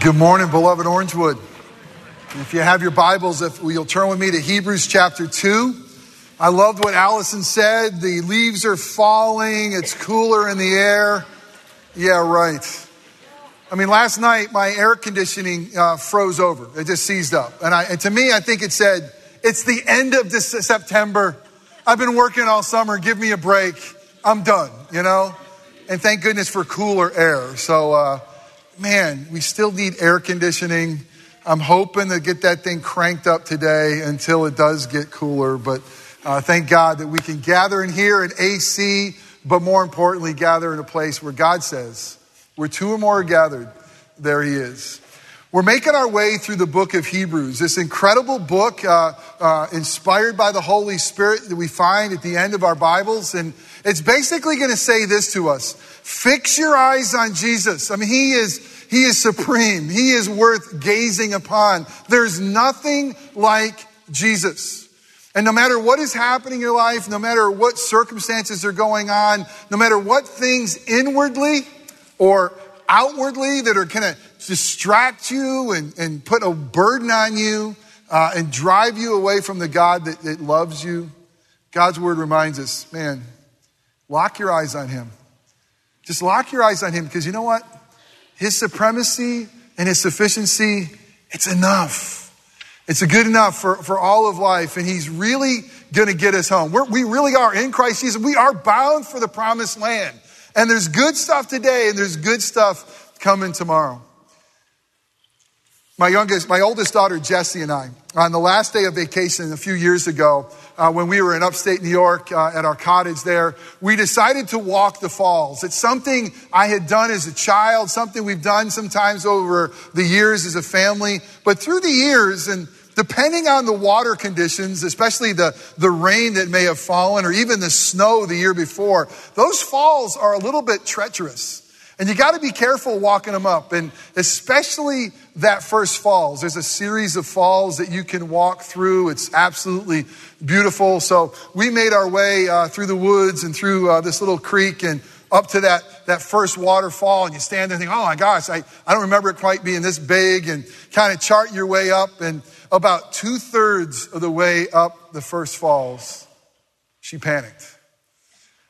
Good morning, beloved Orangewood. If you have your Bibles, if you'll turn with me to Hebrews chapter 2. I loved what Allison said. The leaves are falling, it's cooler in the air. Yeah, right. I mean, last night my air conditioning uh, froze over, it just seized up. And, I, and to me, I think it said, It's the end of this September. I've been working all summer, give me a break. I'm done, you know? And thank goodness for cooler air. So, uh, man, we still need air conditioning. I'm hoping to get that thing cranked up today until it does get cooler. But uh, thank God that we can gather in here in AC, but more importantly, gather in a place where God says, where two or more are gathered, there He is. We're making our way through the book of Hebrews, this incredible book uh, uh, inspired by the Holy Spirit that we find at the end of our Bibles. And it's basically going to say this to us fix your eyes on Jesus. I mean, He is, He is supreme, He is worth gazing upon. There's nothing like Jesus. And no matter what is happening in your life, no matter what circumstances are going on, no matter what things inwardly or outwardly that are kind of distract you and, and put a burden on you uh, and drive you away from the God that, that loves you, God's word reminds us man, lock your eyes on Him. Just lock your eyes on Him because you know what? His supremacy and His sufficiency, it's enough. It's a good enough for, for all of life, and He's really going to get us home. We're, we really are in Christ Jesus. We are bound for the promised land. And there's good stuff today, and there's good stuff coming tomorrow. My youngest, my oldest daughter, Jessie, and I, on the last day of vacation a few years ago, uh, when we were in upstate New York uh, at our cottage there, we decided to walk the falls. It's something I had done as a child, something we've done sometimes over the years as a family. But through the years, and depending on the water conditions, especially the, the rain that may have fallen or even the snow the year before, those falls are a little bit treacherous. And you got to be careful walking them up. And especially that first falls. There's a series of falls that you can walk through. It's absolutely beautiful. So we made our way uh, through the woods and through uh, this little creek and up to that, that first waterfall. And you stand there and think, oh my gosh, I, I don't remember it quite being this big and kind of chart your way up. And about two thirds of the way up the first falls, she panicked.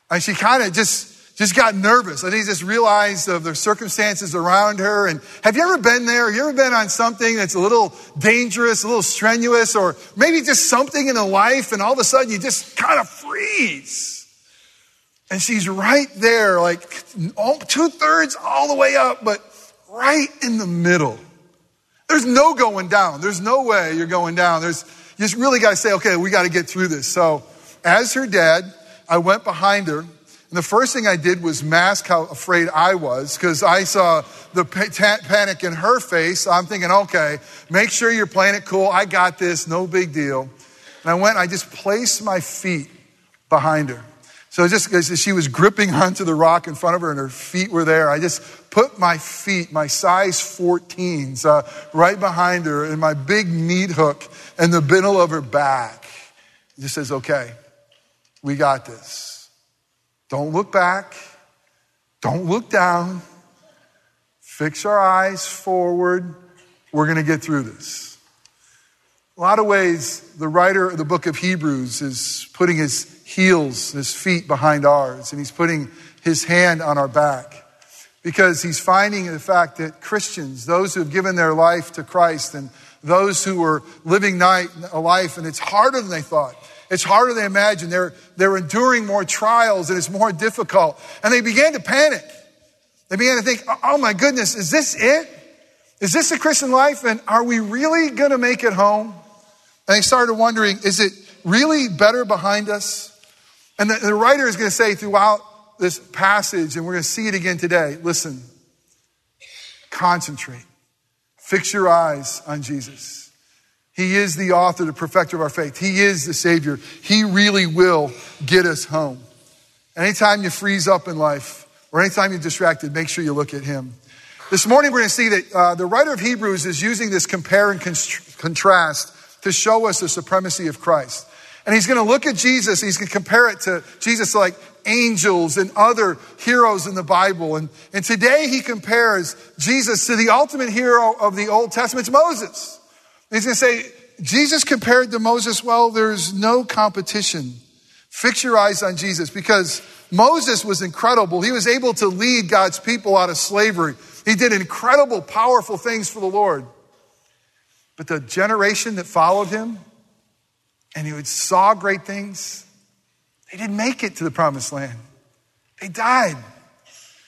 And she kind of just just got nervous. I think just realized of the circumstances around her. And have you ever been there? Have you ever been on something that's a little dangerous, a little strenuous, or maybe just something in a life and all of a sudden you just kind of freeze? And she's right there, like two thirds all the way up, but right in the middle. There's no going down. There's no way you're going down. There's, you just really got to say, okay, we got to get through this. So as her dad, I went behind her and the first thing I did was mask how afraid I was because I saw the panic in her face. I'm thinking, okay, make sure you're playing it cool. I got this, no big deal. And I went, I just placed my feet behind her. So just as she was gripping onto the rock in front of her and her feet were there, I just put my feet, my size 14s, uh, right behind her and my big meat hook in the middle of her back. Just says, okay, we got this. Don't look back. Don't look down. Fix our eyes forward. We're going to get through this. A lot of ways, the writer of the book of Hebrews is putting his heels, his feet behind ours, and he's putting his hand on our back because he's finding the fact that Christians, those who have given their life to Christ, and those who are living night, a life, and it's harder than they thought. It's harder than they imagined. They're, they're enduring more trials and it's more difficult. And they began to panic. They began to think, oh, oh my goodness, is this it? Is this a Christian life? And are we really going to make it home? And they started wondering, is it really better behind us? And the, the writer is going to say throughout this passage, and we're going to see it again today listen, concentrate, fix your eyes on Jesus. He is the author, the perfecter of our faith. He is the Savior. He really will get us home. Anytime you freeze up in life or anytime you're distracted, make sure you look at Him. This morning, we're going to see that uh, the writer of Hebrews is using this compare and contrast to show us the supremacy of Christ. And he's going to look at Jesus. He's going to compare it to Jesus like angels and other heroes in the Bible. And, and today he compares Jesus to the ultimate hero of the Old Testament, Moses. He's going to say, Jesus compared to Moses, well, there's no competition. Fix your eyes on Jesus because Moses was incredible. He was able to lead God's people out of slavery. He did incredible, powerful things for the Lord. But the generation that followed him and he saw great things, they didn't make it to the promised land. They died.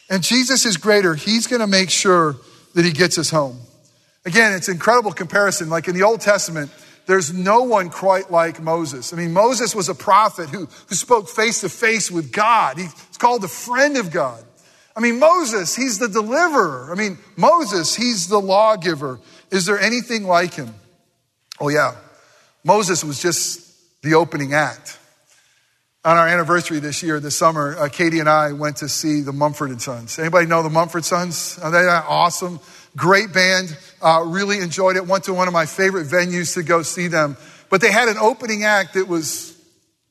And Jesus is greater. He's going to make sure that he gets us home. Again, it's incredible comparison. Like in the Old Testament, there's no one quite like Moses. I mean, Moses was a prophet who, who spoke face to face with God. He's called the friend of God. I mean, Moses, he's the deliverer. I mean, Moses, he's the lawgiver. Is there anything like him? Oh, yeah. Moses was just the opening act. On our anniversary this year, this summer, uh, Katie and I went to see the Mumford and Sons. Anybody know the Mumford Sons? Are they awesome? Great band. Uh, really enjoyed it. Went to one of my favorite venues to go see them. But they had an opening act that was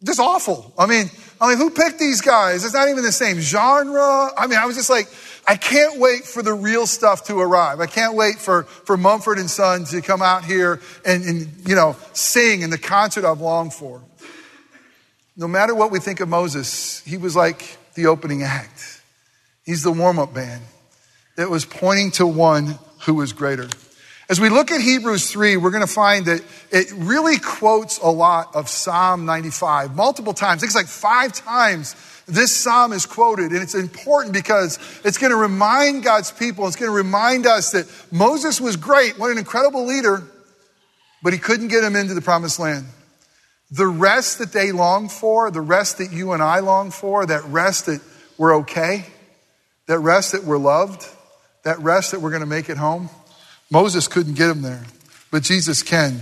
just awful. I mean, I mean, who picked these guys? It's not even the same genre. I mean, I was just like, I can't wait for the real stuff to arrive. I can't wait for, for Mumford and Sons to come out here and, and, you know, sing in the concert I've longed for. No matter what we think of Moses, he was like the opening act. He's the warm up band that was pointing to one who was greater. As we look at Hebrews 3, we're going to find that it really quotes a lot of Psalm 95 multiple times. It's like five times this psalm is quoted, and it's important because it's going to remind God's people, it's going to remind us that Moses was great, what an incredible leader, but he couldn't get them into the promised land. The rest that they longed for, the rest that you and I long for, that rest that we're okay, that rest that we're loved, that rest that we're going to make it home, Moses couldn't get them there, but Jesus can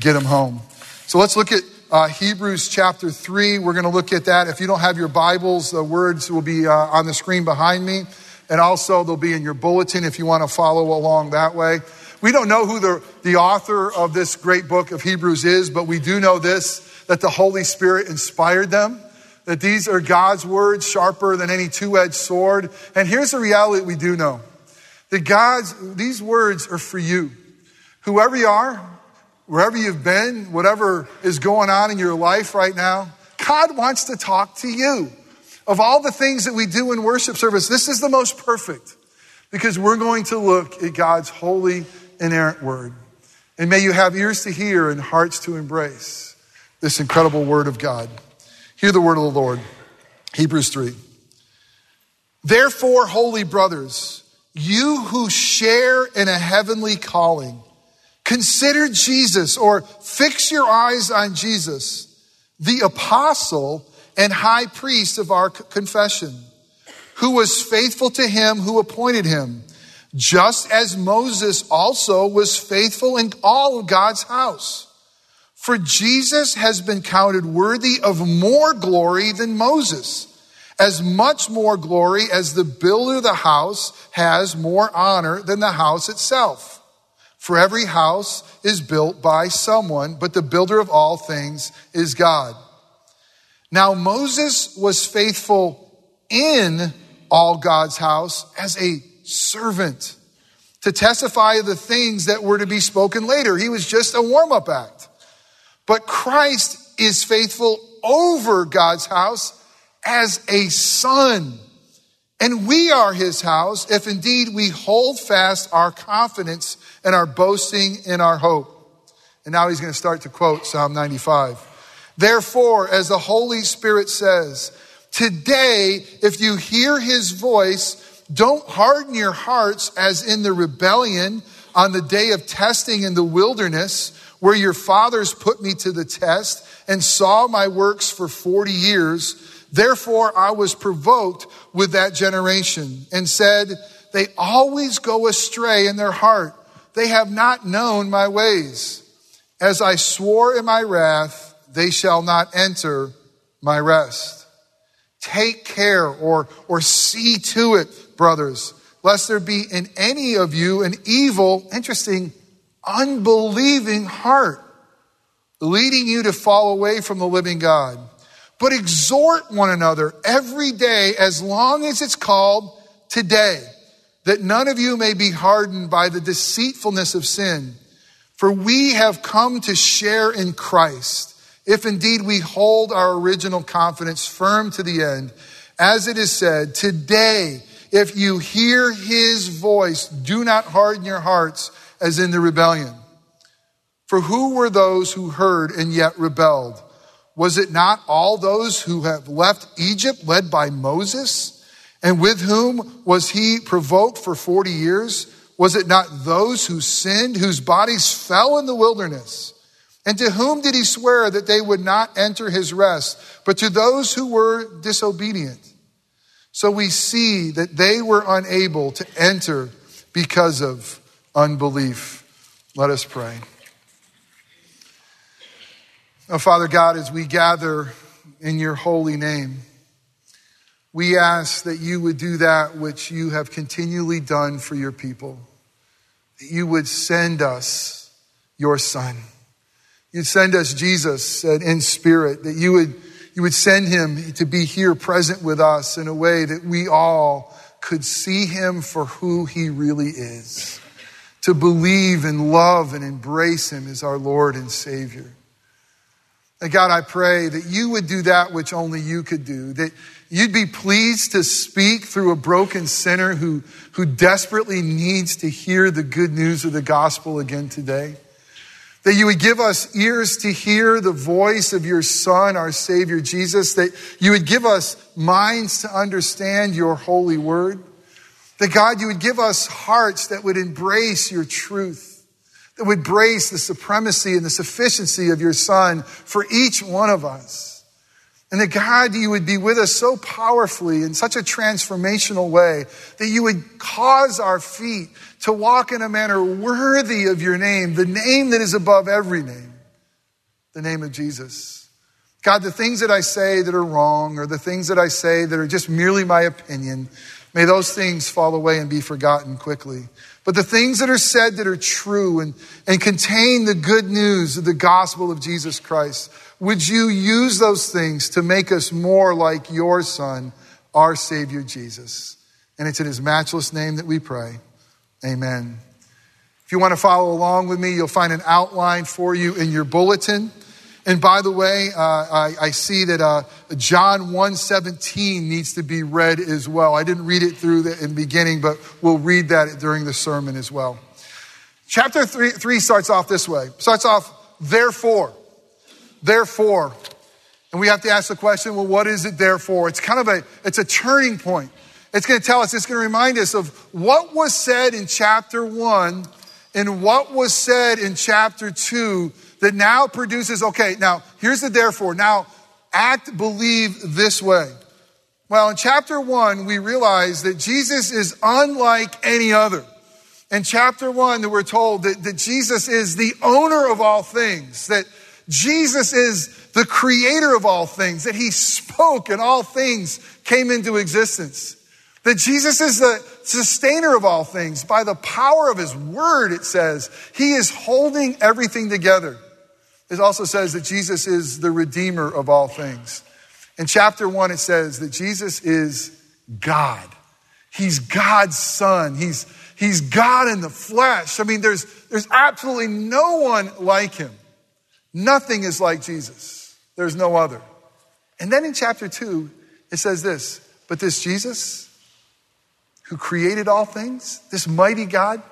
get them home. So let's look at uh, Hebrews chapter 3. We're going to look at that. If you don't have your Bibles, the words will be uh, on the screen behind me. And also, they'll be in your bulletin if you want to follow along that way. We don't know who the, the author of this great book of Hebrews is, but we do know this that the Holy Spirit inspired them, that these are God's words, sharper than any two edged sword. And here's the reality we do know that God's, these words are for you. Whoever you are, wherever you've been, whatever is going on in your life right now, God wants to talk to you. Of all the things that we do in worship service, this is the most perfect because we're going to look at God's holy, inerrant word. And may you have ears to hear and hearts to embrace this incredible word of God. Hear the word of the Lord. Hebrews 3. Therefore, holy brothers, you who share in a heavenly calling, Consider Jesus or fix your eyes on Jesus, the apostle and high priest of our confession, who was faithful to him who appointed him, just as Moses also was faithful in all of God's house. For Jesus has been counted worthy of more glory than Moses, as much more glory as the builder of the house has more honor than the house itself. For every house is built by someone, but the builder of all things is God. Now, Moses was faithful in all God's house as a servant to testify the things that were to be spoken later. He was just a warm up act. But Christ is faithful over God's house as a son and we are his house if indeed we hold fast our confidence and our boasting in our hope. And now he's going to start to quote Psalm 95. Therefore, as the Holy Spirit says, today, if you hear his voice, don't harden your hearts as in the rebellion on the day of testing in the wilderness, where your fathers put me to the test and saw my works for 40 years. Therefore, I was provoked with that generation and said, They always go astray in their heart. They have not known my ways. As I swore in my wrath, they shall not enter my rest. Take care or, or see to it, brothers, lest there be in any of you an evil, interesting, unbelieving heart leading you to fall away from the living God. But exhort one another every day as long as it's called today, that none of you may be hardened by the deceitfulness of sin. For we have come to share in Christ, if indeed we hold our original confidence firm to the end. As it is said, today, if you hear his voice, do not harden your hearts as in the rebellion. For who were those who heard and yet rebelled? Was it not all those who have left Egypt led by Moses? And with whom was he provoked for 40 years? Was it not those who sinned, whose bodies fell in the wilderness? And to whom did he swear that they would not enter his rest, but to those who were disobedient? So we see that they were unable to enter because of unbelief. Let us pray. Father God, as we gather in your holy name, we ask that you would do that which you have continually done for your people. That you would send us your Son. You'd send us Jesus in spirit, that you would, you would send him to be here present with us in a way that we all could see him for who he really is. To believe and love and embrace him as our Lord and Savior. And God, I pray that you would do that which only you could do, that you'd be pleased to speak through a broken sinner who, who desperately needs to hear the good news of the gospel again today. That you would give us ears to hear the voice of your Son, our Savior Jesus. That you would give us minds to understand your holy word. That God, you would give us hearts that would embrace your truth that would brace the supremacy and the sufficiency of your Son for each one of us. And that God, you would be with us so powerfully in such a transformational way that you would cause our feet to walk in a manner worthy of your name, the name that is above every name, the name of Jesus. God, the things that I say that are wrong or the things that I say that are just merely my opinion, may those things fall away and be forgotten quickly. But the things that are said that are true and, and contain the good news of the gospel of Jesus Christ, would you use those things to make us more like your Son, our Savior Jesus? And it's in His matchless name that we pray. Amen. If you want to follow along with me, you'll find an outline for you in your bulletin. And by the way, uh, I, I, see that uh, John 1.17 needs to be read as well. I didn't read it through the, in the beginning, but we'll read that during the sermon as well. Chapter three, 3 starts off this way. Starts off, therefore. Therefore. And we have to ask the question, well, what is it therefore? It's kind of a, it's a turning point. It's going to tell us, it's going to remind us of what was said in chapter 1 and what was said in chapter 2 that now produces, okay, now here's the therefore. Now act, believe this way. Well, in chapter one, we realize that Jesus is unlike any other. In chapter one, that we're told that, that Jesus is the owner of all things, that Jesus is the creator of all things, that he spoke and all things came into existence. That Jesus is the sustainer of all things. By the power of his word, it says, he is holding everything together. It also says that Jesus is the redeemer of all things. In chapter one, it says that Jesus is God. He's God's son. He's, he's God in the flesh. I mean, there's, there's absolutely no one like him. Nothing is like Jesus. There's no other. And then in chapter two, it says this, but this Jesus who created all things, this mighty God,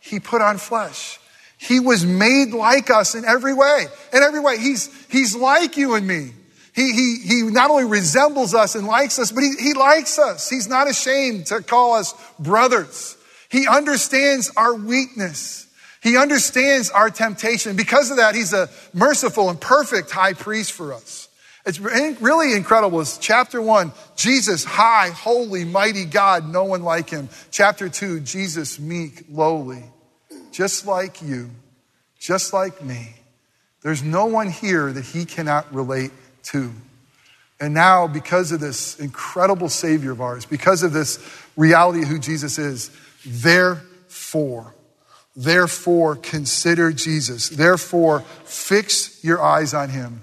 he put on flesh. He was made like us in every way. In every way. He's, he's like you and me. He, he, he not only resembles us and likes us, but he, he likes us. He's not ashamed to call us brothers. He understands our weakness. He understands our temptation. Because of that, he's a merciful and perfect high priest for us. It's really incredible. It's chapter one, Jesus, high, holy, mighty God, no one like him. Chapter two, Jesus, meek, lowly just like you, just like me. There's no one here that he cannot relate to. And now, because of this incredible Savior of ours, because of this reality of who Jesus is, therefore, Therefore, consider Jesus. Therefore, fix your eyes on him.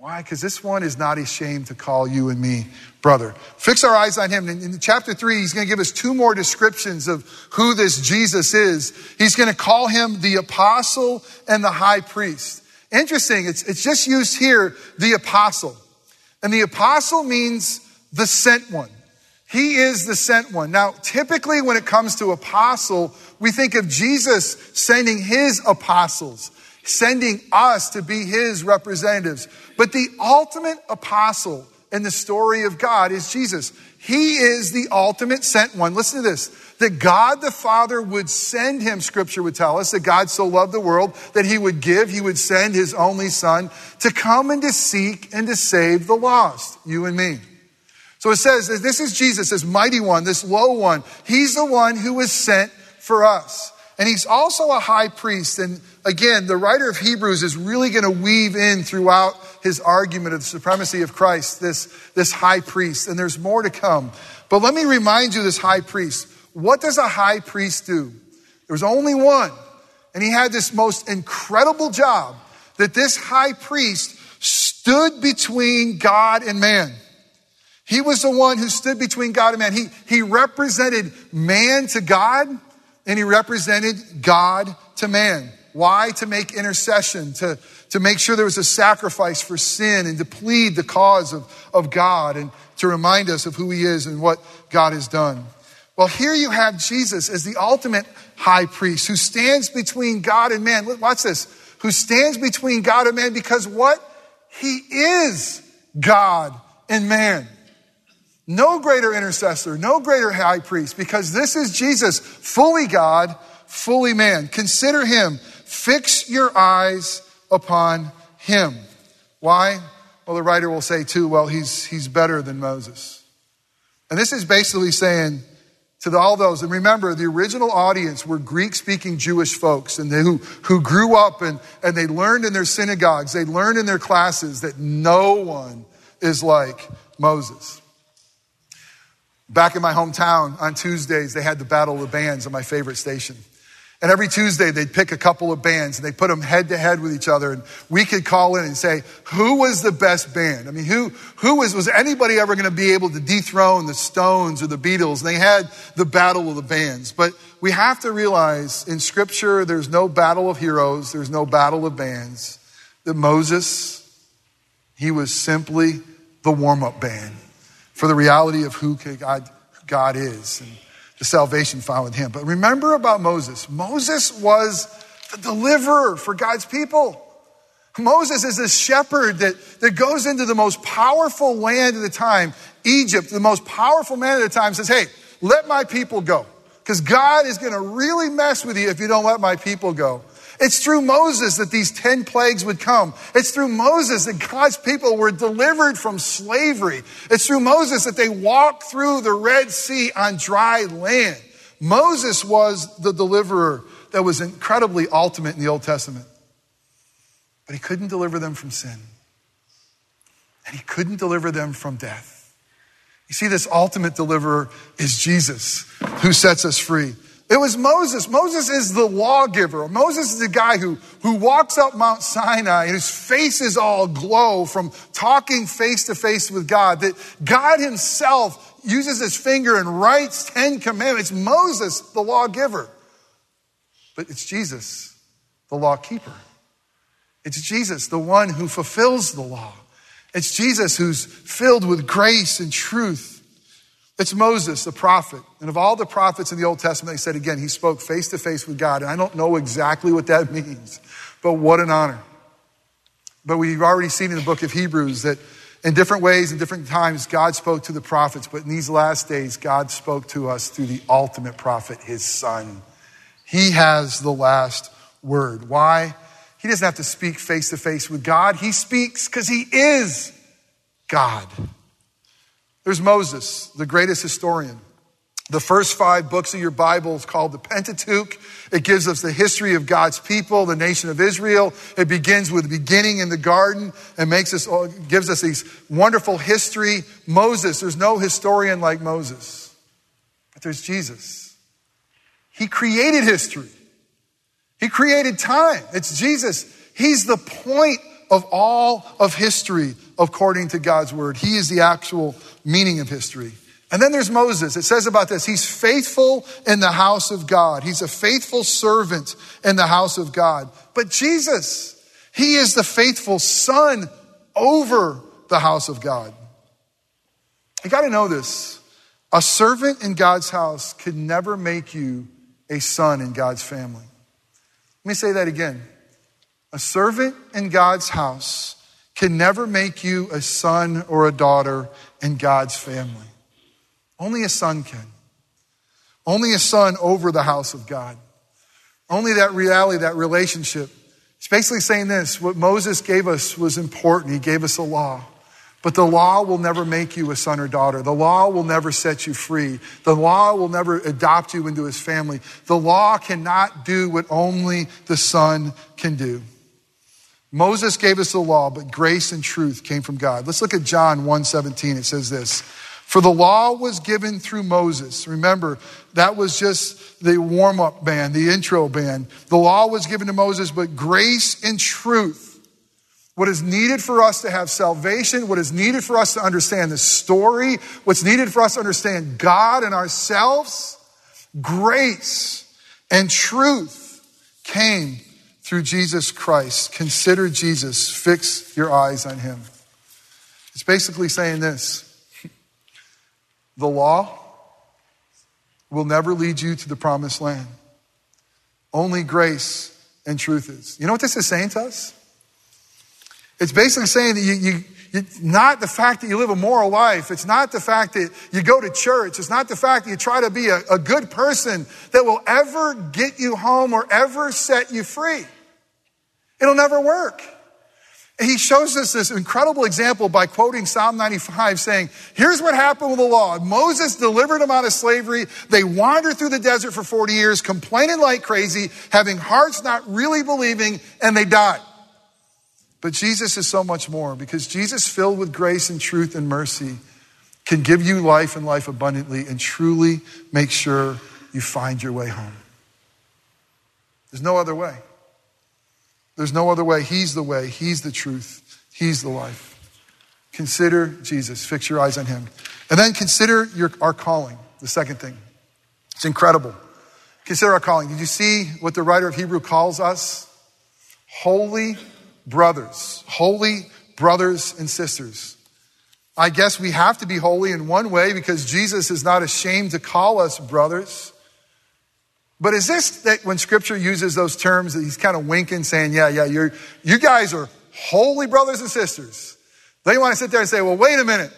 Why? Because this one is not ashamed to call you and me brother. Fix our eyes on him. In, in chapter three, he's going to give us two more descriptions of who this Jesus is. He's going to call him the apostle and the high priest. Interesting. It's, it's just used here, the apostle. And the apostle means the sent one. He is the sent one. Now, typically when it comes to apostle, we think of Jesus sending his apostles, sending us to be his representatives. But the ultimate apostle in the story of God is Jesus. He is the ultimate sent one. Listen to this. That God the Father would send him, scripture would tell us, that God so loved the world that he would give, he would send his only son to come and to seek and to save the lost, you and me. So it says this is Jesus, this mighty one, this low one. He's the one who was sent for us. And he's also a high priest. And again, the writer of Hebrews is really going to weave in throughout his argument of the supremacy of Christ, this, this high priest. And there's more to come. But let me remind you this high priest. What does a high priest do? There was only one. And he had this most incredible job that this high priest stood between God and man. He was the one who stood between God and man. He, he represented man to God and he represented God to man. Why? To make intercession, to, to make sure there was a sacrifice for sin and to plead the cause of, of God and to remind us of who he is and what God has done. Well, here you have Jesus as the ultimate high priest who stands between God and man. Watch this. Who stands between God and man because what? He is God and man. No greater intercessor, no greater high priest, because this is Jesus, fully God, fully man. Consider him. Fix your eyes upon him. Why? Well, the writer will say too, well, he's, he's better than Moses. And this is basically saying to all those, and remember, the original audience were Greek speaking Jewish folks and they, who, who grew up and, and they learned in their synagogues, they learned in their classes that no one is like Moses. Back in my hometown on Tuesdays, they had the Battle of the Bands on my favorite station. And every Tuesday, they'd pick a couple of bands and they put them head to head with each other. And we could call in and say, who was the best band? I mean, who, who was, was anybody ever going to be able to dethrone the Stones or the Beatles? And they had the battle of the bands. But we have to realize in scripture, there's no battle of heroes. There's no battle of bands. That Moses, he was simply the warm up band for the reality of who God, God is and the salvation found in him. But remember about Moses. Moses was the deliverer for God's people. Moses is a shepherd that, that goes into the most powerful land of the time, Egypt, the most powerful man of the time, says, Hey, let my people go. Because God is going to really mess with you if you don't let my people go. It's through Moses that these 10 plagues would come. It's through Moses that God's people were delivered from slavery. It's through Moses that they walked through the Red Sea on dry land. Moses was the deliverer that was incredibly ultimate in the Old Testament. But he couldn't deliver them from sin. And he couldn't deliver them from death. You see, this ultimate deliverer is Jesus who sets us free. It was Moses. Moses is the lawgiver. Moses is the guy who, who walks up Mount Sinai and his face is all glow from talking face to face with God. That God himself uses his finger and writes 10 commandments. Moses, the lawgiver. But it's Jesus, the law keeper. It's Jesus, the one who fulfills the law. It's Jesus who's filled with grace and truth. It's Moses, the prophet. And of all the prophets in the Old Testament, they said again, he spoke face to face with God. And I don't know exactly what that means, but what an honor. But we've already seen in the book of Hebrews that in different ways, in different times, God spoke to the prophets. But in these last days, God spoke to us through the ultimate prophet, his son. He has the last word. Why? He doesn't have to speak face to face with God. He speaks because he is God. There's Moses, the greatest historian. The first five books of your Bible is called the Pentateuch. It gives us the history of God's people, the nation of Israel. It begins with the beginning in the garden and makes us, gives us these wonderful history. Moses, there's no historian like Moses, but there's Jesus. He created history. He created time. It's Jesus. He's the point of all of history according to God's word. He is the actual meaning of history. And then there's Moses. It says about this, he's faithful in the house of God. He's a faithful servant in the house of God. But Jesus, he is the faithful son over the house of God. You got to know this. A servant in God's house could never make you a son in God's family. Let me say that again. A servant in God's house can never make you a son or a daughter in God's family. Only a son can. Only a son over the house of God. Only that reality, that relationship. It's basically saying this what Moses gave us was important. He gave us a law. But the law will never make you a son or daughter. The law will never set you free. The law will never adopt you into his family. The law cannot do what only the son can do. Moses gave us the law, but grace and truth came from God. Let's look at John 1:17. It says this. For the law was given through Moses. Remember, that was just the warm up band, the intro band. The law was given to Moses, but grace and truth what is needed for us to have salvation, what is needed for us to understand the story, what's needed for us to understand God and ourselves, grace and truth came through Jesus Christ. Consider Jesus, fix your eyes on him. It's basically saying this the law will never lead you to the promised land. Only grace and truth is. You know what this is saying to us? It's basically saying that you, you, it's not the fact that you live a moral life. It's not the fact that you go to church. It's not the fact that you try to be a, a good person that will ever get you home or ever set you free. It'll never work. He shows us this incredible example by quoting Psalm 95 saying, here's what happened with the law. Moses delivered them out of slavery. They wandered through the desert for 40 years, complaining like crazy, having hearts not really believing, and they died. But Jesus is so much more because Jesus, filled with grace and truth and mercy, can give you life and life abundantly and truly make sure you find your way home. There's no other way. There's no other way. He's the way, He's the truth, He's the life. Consider Jesus. Fix your eyes on Him. And then consider your, our calling, the second thing. It's incredible. Consider our calling. Did you see what the writer of Hebrew calls us? Holy brothers, holy brothers and sisters. I guess we have to be holy in one way because Jesus is not ashamed to call us brothers. But is this that when scripture uses those terms that he's kind of winking, saying, yeah, yeah, you're, you guys are holy brothers and sisters. They want to sit there and say, well, wait a minute.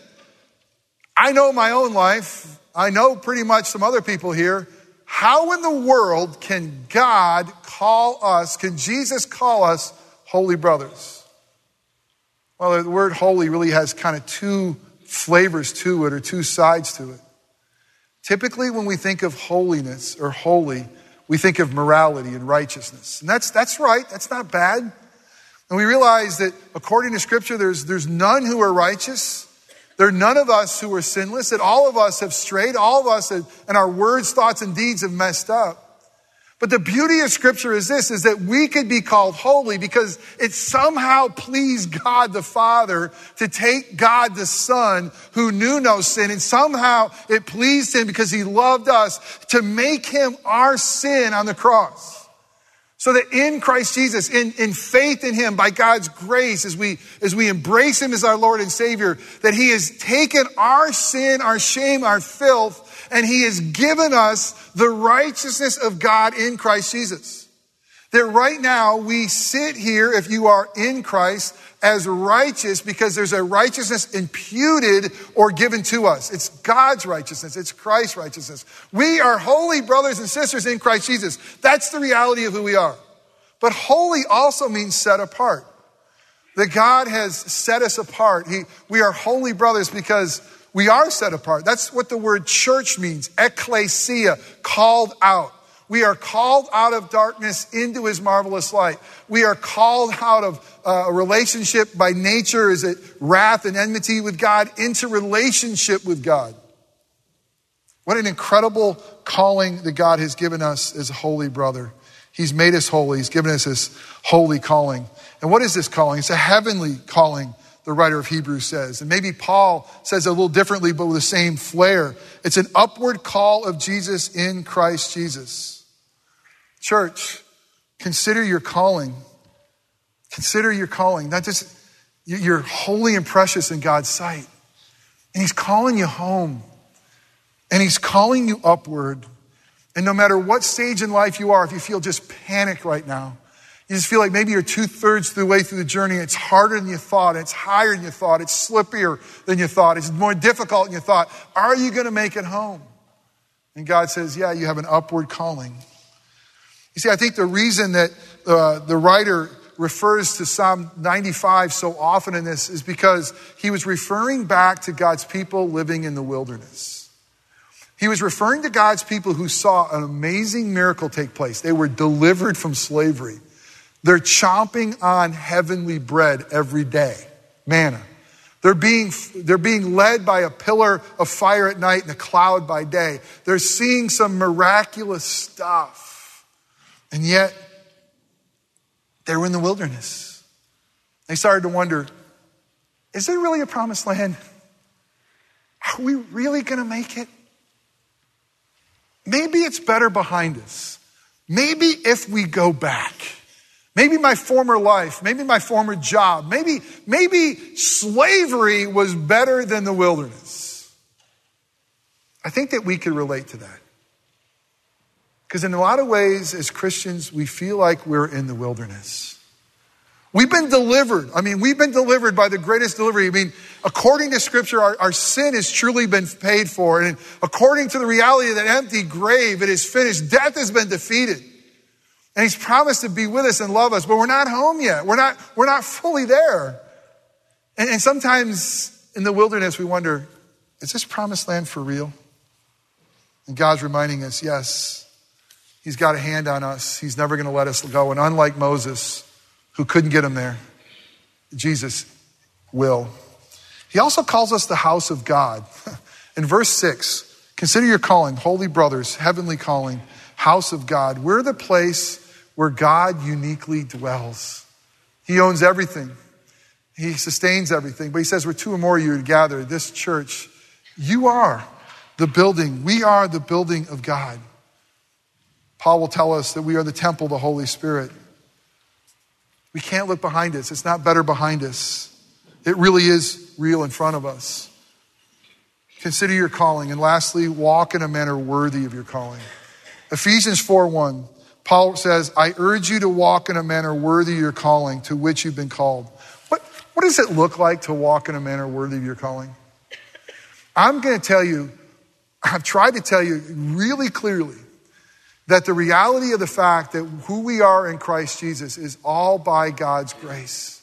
I know my own life. I know pretty much some other people here. How in the world can God call us, can Jesus call us holy brothers? Well, the word holy really has kind of two flavors to it or two sides to it. Typically, when we think of holiness or holy, we think of morality and righteousness. And that's, that's right, that's not bad. And we realize that according to Scripture, there's, there's none who are righteous. There are none of us who are sinless, that all of us have strayed, all of us have, and our words, thoughts, and deeds have messed up. But the beauty of scripture is this, is that we could be called holy because it somehow pleased God the Father to take God the Son who knew no sin and somehow it pleased him because he loved us to make him our sin on the cross. So that in Christ Jesus, in, in faith in him, by God's grace, as we, as we embrace him as our Lord and Savior, that he has taken our sin, our shame, our filth, and he has given us the righteousness of God in Christ Jesus. That right now we sit here, if you are in Christ, as righteous because there's a righteousness imputed or given to us. It's God's righteousness. It's Christ's righteousness. We are holy brothers and sisters in Christ Jesus. That's the reality of who we are. But holy also means set apart. That God has set us apart. He, we are holy brothers because we are set apart. That's what the word church means. Ecclesia, called out. We are called out of darkness into his marvelous light. We are called out of uh, a relationship by nature, is it wrath and enmity with God, into relationship with God. What an incredible calling that God has given us as holy brother. He's made us holy. He's given us this holy calling. And what is this calling? It's a heavenly calling, the writer of Hebrews says. And maybe Paul says it a little differently, but with the same flair. It's an upward call of Jesus in Christ Jesus. Church, consider your calling. Consider your calling. Not just you're holy and precious in God's sight. And He's calling you home. And He's calling you upward. And no matter what stage in life you are, if you feel just panic right now, you just feel like maybe you're two thirds the way through the journey. It's harder than you thought. It's higher than you thought. It's slippier than you thought. It's more difficult than you thought. Are you going to make it home? And God says, Yeah, you have an upward calling. You see, I think the reason that uh, the writer refers to Psalm 95 so often in this is because he was referring back to God's people living in the wilderness. He was referring to God's people who saw an amazing miracle take place. They were delivered from slavery. They're chomping on heavenly bread every day, manna. They're being, they're being led by a pillar of fire at night and a cloud by day. They're seeing some miraculous stuff. And yet, they were in the wilderness. They started to wonder is there really a promised land? Are we really going to make it? Maybe it's better behind us. Maybe if we go back. Maybe my former life, maybe my former job, maybe, maybe slavery was better than the wilderness. I think that we could relate to that. Because in a lot of ways, as Christians, we feel like we're in the wilderness. We've been delivered. I mean, we've been delivered by the greatest delivery. I mean, according to scripture, our, our, sin has truly been paid for. And according to the reality of that empty grave, it is finished. Death has been defeated. And he's promised to be with us and love us, but we're not home yet. We're not, we're not fully there. And, and sometimes in the wilderness, we wonder, is this promised land for real? And God's reminding us, yes, He's got a hand on us. He's never going to let us go. And unlike Moses, who couldn't get him there, Jesus will. He also calls us the house of God. In verse 6, consider your calling, holy brothers, heavenly calling, house of God. We're the place where God uniquely dwells. He owns everything, He sustains everything. But He says, Where two or more of you gather, this church, you are the building. We are the building of God. Paul will tell us that we are the temple of the Holy Spirit. We can't look behind us. It's not better behind us. It really is real in front of us. Consider your calling. And lastly, walk in a manner worthy of your calling. Ephesians 4 1, Paul says, I urge you to walk in a manner worthy of your calling to which you've been called. What, what does it look like to walk in a manner worthy of your calling? I'm going to tell you, I've tried to tell you really clearly that the reality of the fact that who we are in Christ Jesus is all by God's grace.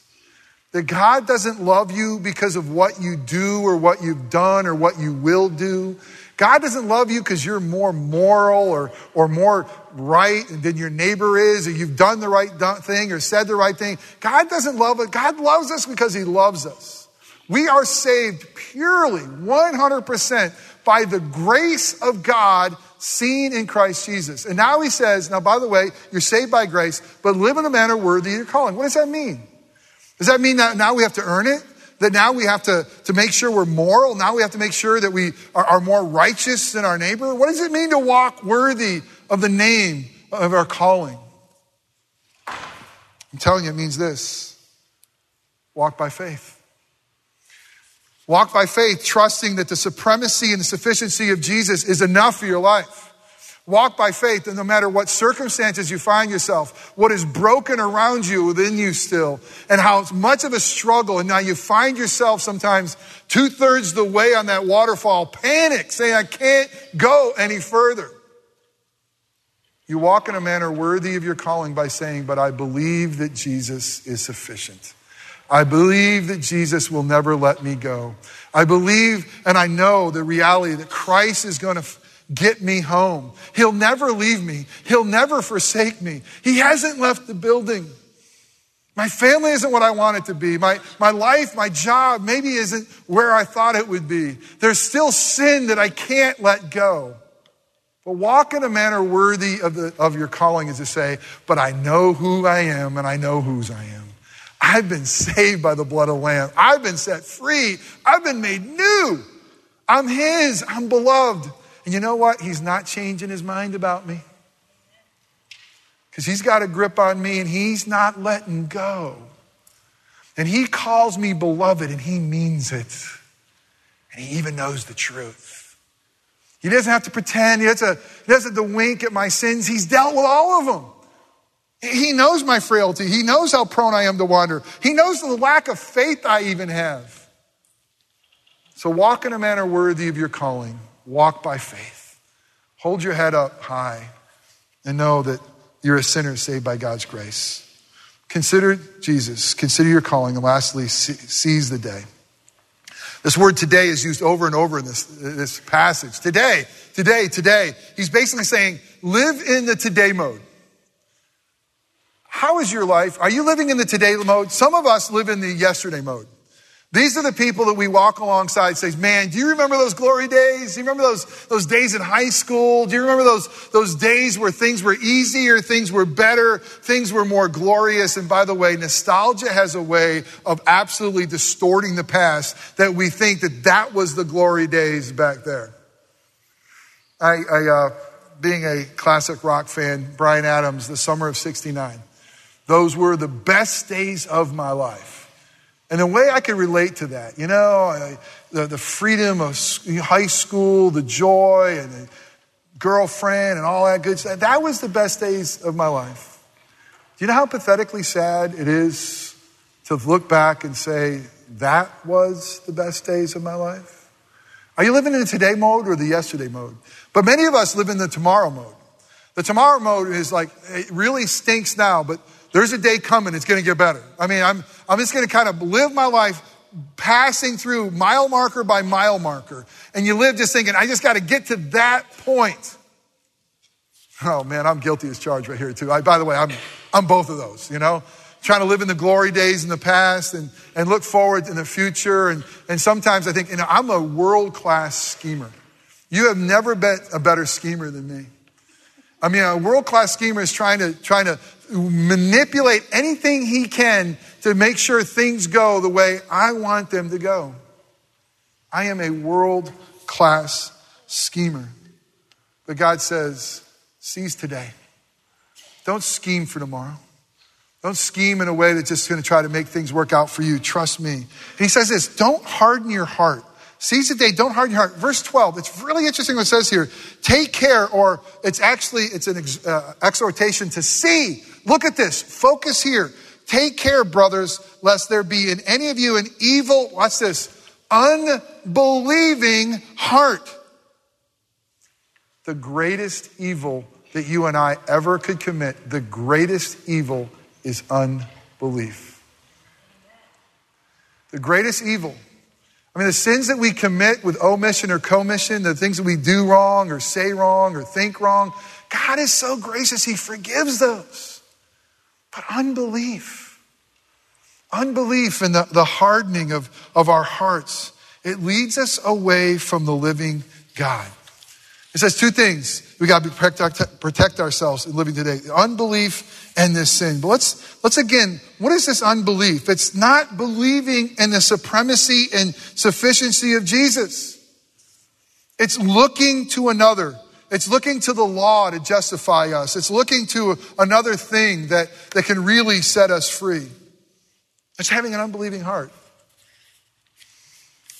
That God doesn't love you because of what you do or what you've done or what you will do. God doesn't love you because you're more moral or, or more right than your neighbor is, or you've done the right thing or said the right thing. God doesn't love it. God loves us because He loves us. We are saved purely, 100% by the grace of God seen in Christ Jesus. And now he says, now by the way, you're saved by grace, but live in a manner worthy of your calling. What does that mean? Does that mean that now we have to earn it? That now we have to, to make sure we're moral? Now we have to make sure that we are, are more righteous than our neighbor? What does it mean to walk worthy of the name of our calling? I'm telling you, it means this walk by faith. Walk by faith, trusting that the supremacy and the sufficiency of Jesus is enough for your life. Walk by faith, and no matter what circumstances you find yourself, what is broken around you within you still, and how much of a struggle, and now you find yourself sometimes two thirds the way on that waterfall, panic, saying, I can't go any further. You walk in a manner worthy of your calling by saying, But I believe that Jesus is sufficient. I believe that Jesus will never let me go. I believe and I know the reality that Christ is going to get me home. He'll never leave me. He'll never forsake me. He hasn't left the building. My family isn't what I want it to be. My, my life, my job, maybe isn't where I thought it would be. There's still sin that I can't let go. But walk in a manner worthy of, the, of your calling is to say, but I know who I am and I know whose I am. I've been saved by the blood of the Lamb. I've been set free. I've been made new. I'm His. I'm beloved. And you know what? He's not changing His mind about me. Because He's got a grip on me and He's not letting go. And He calls me beloved and He means it. And He even knows the truth. He doesn't have to pretend. He doesn't, he doesn't have to wink at my sins. He's dealt with all of them. He knows my frailty. He knows how prone I am to wander. He knows the lack of faith I even have. So walk in a manner worthy of your calling. Walk by faith. Hold your head up high and know that you're a sinner saved by God's grace. Consider Jesus. Consider your calling. And lastly, seize the day. This word today is used over and over in this, this passage. Today, today, today. He's basically saying, live in the today mode. How is your life? Are you living in the today mode? Some of us live in the yesterday mode. These are the people that we walk alongside say, man, do you remember those glory days? Do you remember those, those days in high school? Do you remember those, those days where things were easier, things were better, things were more glorious? And by the way, nostalgia has a way of absolutely distorting the past that we think that that was the glory days back there. I, I uh, being a classic rock fan, Bryan Adams, the summer of 69. Those were the best days of my life. And the way I could relate to that, you know, the, the freedom of high school, the joy and the girlfriend and all that good stuff, that was the best days of my life. Do you know how pathetically sad it is to look back and say, that was the best days of my life? Are you living in the today mode or the yesterday mode? But many of us live in the tomorrow mode. The tomorrow mode is like, it really stinks now, but there's a day coming, it's going to get better. I mean, I'm, I'm just going to kind of live my life passing through mile marker by mile marker. And you live just thinking, I just got to get to that point. Oh man, I'm guilty as charged right here too. I, by the way, I'm, I'm both of those, you know, trying to live in the glory days in the past and, and look forward in the future. And, and sometimes I think, you know, I'm a world class schemer. You have never been a better schemer than me. I mean, a world class schemer is trying to, trying to manipulate anything he can to make sure things go the way I want them to go. I am a world class schemer. But God says, seize today. Don't scheme for tomorrow. Don't scheme in a way that's just going to try to make things work out for you. Trust me. He says this don't harden your heart. Seize the day, don't harden your heart. Verse 12, it's really interesting what it says here. Take care, or it's actually, it's an ex, uh, exhortation to see. Look at this. Focus here. Take care, brothers, lest there be in any of you an evil, watch this, unbelieving heart. The greatest evil that you and I ever could commit, the greatest evil is unbelief. The greatest evil mean, the sins that we commit with omission or commission, the things that we do wrong or say wrong or think wrong, God is so gracious, He forgives those. But unbelief, unbelief and the, the hardening of, of our hearts, it leads us away from the living God. It says two things we got to protect, ourselves in living today unbelief and this sin. But let's, let's again, what is this unbelief? It's not believing in the supremacy and sufficiency of Jesus. It's looking to another. It's looking to the law to justify us. It's looking to another thing that, that can really set us free. It's having an unbelieving heart.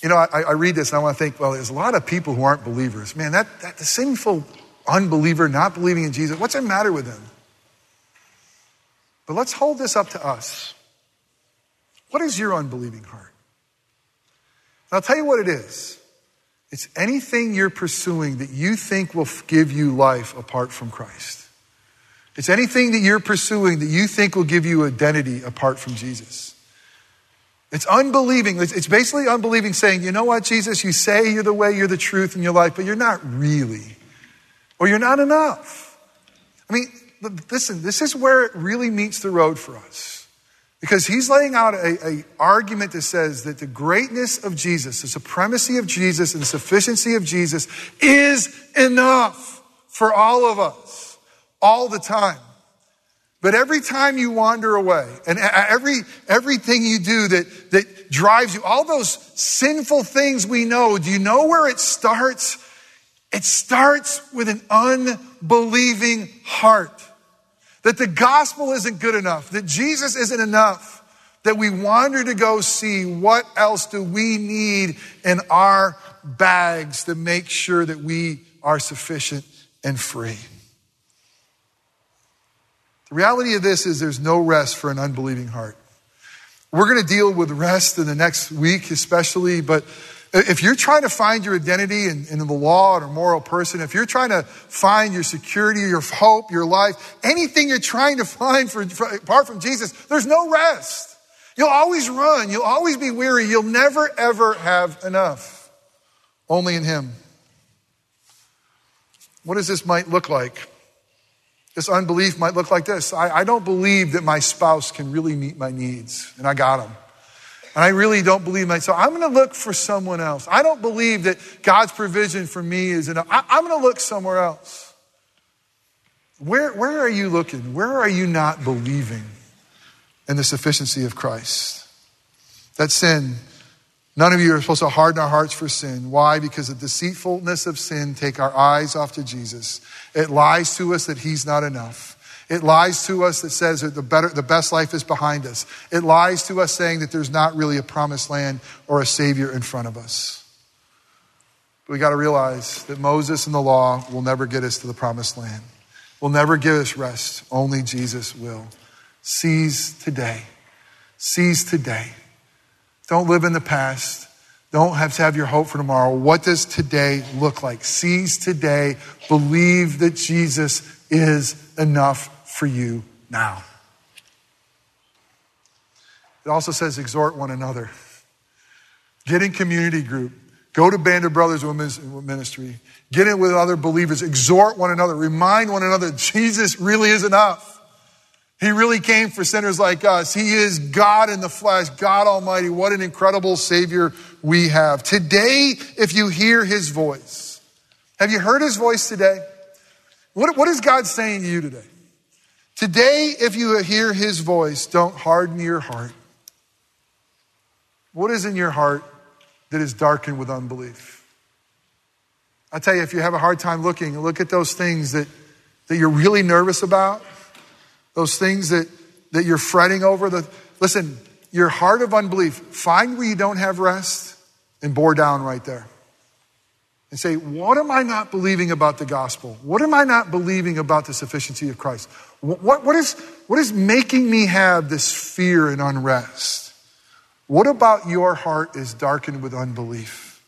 You know, I, I, read this and I want to think, well, there's a lot of people who aren't believers. Man, that, that the sinful unbeliever not believing in Jesus, what's the matter with them? But let's hold this up to us. What is your unbelieving heart? And I'll tell you what it is. It's anything you're pursuing that you think will give you life apart from Christ. It's anything that you're pursuing that you think will give you identity apart from Jesus. It's unbelieving. It's basically unbelieving saying, you know what, Jesus, you say you're the way, you're the truth in your life, but you're not really. Or you're not enough. I mean, listen, this is where it really meets the road for us. Because he's laying out a, argument that says that the greatness of Jesus, the supremacy of Jesus, and the sufficiency of Jesus is enough for all of us, all the time. But every time you wander away and every, everything you do that, that drives you, all those sinful things we know, do you know where it starts? It starts with an unbelieving heart. That the gospel isn't good enough, that Jesus isn't enough, that we wander to go see what else do we need in our bags to make sure that we are sufficient and free. The reality of this is there's no rest for an unbelieving heart. We're going to deal with rest in the next week, especially, but if you're trying to find your identity in, in, the law or moral person, if you're trying to find your security, your hope, your life, anything you're trying to find for, for, apart from Jesus, there's no rest. You'll always run. You'll always be weary. You'll never, ever have enough. Only in Him. What does this might look like? This unbelief might look like this. I, I don't believe that my spouse can really meet my needs, and I got them. And I really don't believe myself. So I'm going to look for someone else. I don't believe that God's provision for me is enough. I, I'm going to look somewhere else. Where, where are you looking? Where are you not believing in the sufficiency of Christ? That sin, none of you are supposed to harden our hearts for sin. Why? Because the deceitfulness of sin take our eyes off to Jesus. It lies to us that he's not enough. It lies to us that says that the, better, the best life is behind us. It lies to us saying that there's not really a promised land or a Savior in front of us. But we got to realize that Moses and the law will never get us to the promised land, will never give us rest. Only Jesus will. Seize today. Seize today. Don't live in the past. Don't have to have your hope for tomorrow. What does today look like? Seize today. Believe that Jesus is enough for you now. It also says, exhort one another. Get in community group. Go to Band of Brothers Women's Ministry. Get in with other believers. Exhort one another. Remind one another Jesus really is enough. He really came for sinners like us. He is God in the flesh, God Almighty. What an incredible Savior we have. Today, if you hear His voice, have you heard His voice today? What, what is God saying to you today? Today, if you hear his voice, don't harden your heart. What is in your heart that is darkened with unbelief? I tell you, if you have a hard time looking, look at those things that, that you're really nervous about, those things that, that you're fretting over. The, listen, your heart of unbelief, find where you don't have rest and bore down right there and say, What am I not believing about the gospel? What am I not believing about the sufficiency of Christ? What, what, is, what is making me have this fear and unrest? What about your heart is darkened with unbelief?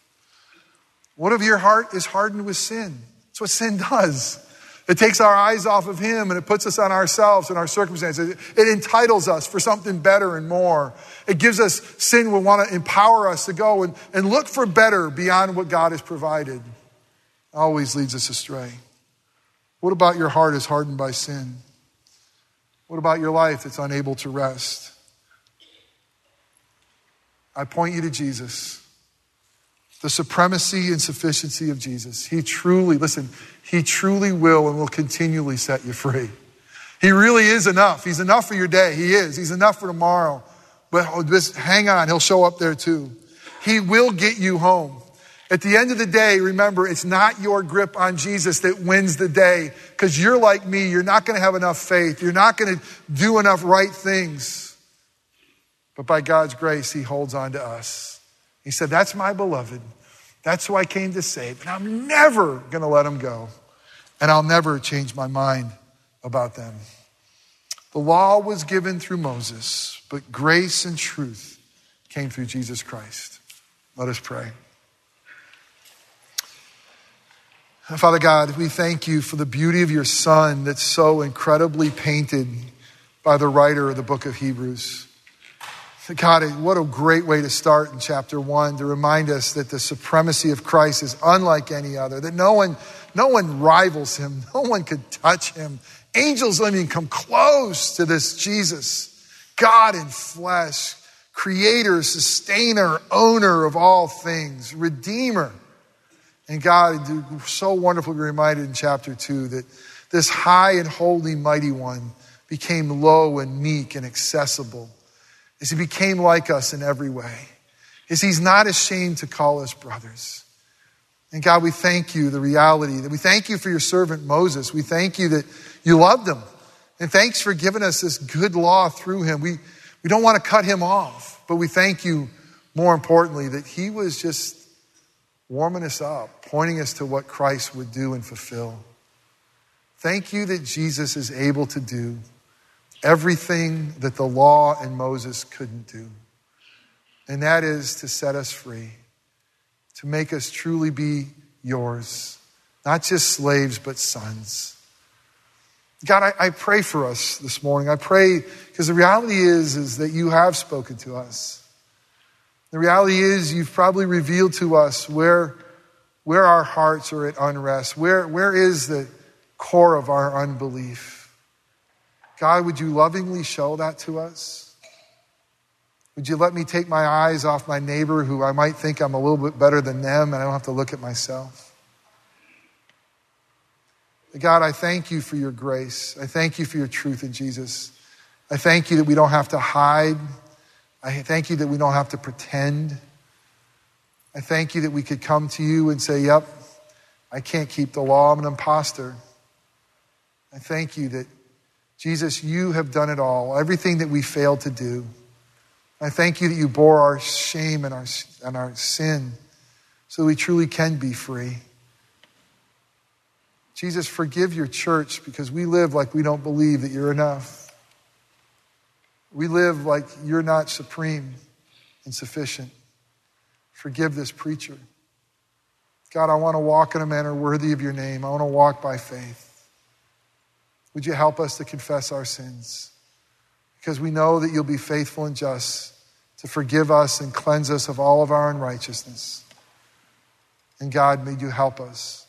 What if your heart is hardened with sin? That's what sin does. It takes our eyes off of Him and it puts us on ourselves and our circumstances. It entitles us for something better and more. It gives us sin will want to empower us to go and, and look for better beyond what God has provided. Always leads us astray. What about your heart is hardened by sin? What about your life that's unable to rest? I point you to Jesus the supremacy and sufficiency of Jesus. He truly, listen, He truly will and will continually set you free. He really is enough. He's enough for your day. He is. He's enough for tomorrow. But oh, just hang on, He'll show up there too. He will get you home. At the end of the day, remember, it's not your grip on Jesus that wins the day because you're like me. You're not going to have enough faith. You're not going to do enough right things. But by God's grace, He holds on to us. He said, That's my beloved. That's who I came to save. And I'm never going to let them go. And I'll never change my mind about them. The law was given through Moses, but grace and truth came through Jesus Christ. Let us pray. Father God, we thank you for the beauty of your Son that's so incredibly painted by the writer of the book of Hebrews. God, what a great way to start in chapter one to remind us that the supremacy of Christ is unlike any other, that no one, no one rivals him, no one could touch him. Angels don't even come close to this Jesus, God in flesh, creator, sustainer, owner of all things, redeemer. And God, so wonderfully reminded in chapter 2 that this high and holy, mighty one became low and meek and accessible as he became like us in every way, as he's not ashamed to call us brothers. And God, we thank you, the reality that we thank you for your servant Moses. We thank you that you loved him. And thanks for giving us this good law through him. We, we don't want to cut him off, but we thank you more importantly that he was just warming us up, pointing us to what Christ would do and fulfill. Thank you that Jesus is able to do everything that the law and Moses couldn't do. And that is to set us free, to make us truly be yours, not just slaves, but sons. God, I, I pray for us this morning. I pray because the reality is, is that you have spoken to us. The reality is you've probably revealed to us where, where our hearts are at unrest. Where, where is the core of our unbelief? God, would you lovingly show that to us? Would you let me take my eyes off my neighbor who I might think I'm a little bit better than them and I don't have to look at myself? God, I thank you for your grace. I thank you for your truth in Jesus. I thank you that we don't have to hide. I thank you that we don't have to pretend. I thank you that we could come to you and say, Yep, I can't keep the law. I'm an impostor. I thank you that Jesus, you have done it all, everything that we failed to do. I thank you that you bore our shame and our, and our sin so we truly can be free. Jesus, forgive your church because we live like we don't believe that you're enough. We live like you're not supreme and sufficient. Forgive this preacher. God, I want to walk in a manner worthy of your name. I want to walk by faith. Would you help us to confess our sins? Because we know that you'll be faithful and just to forgive us and cleanse us of all of our unrighteousness. And God, may you help us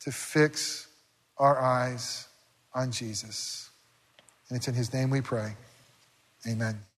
to fix our eyes on Jesus. And it's in his name we pray. Amen.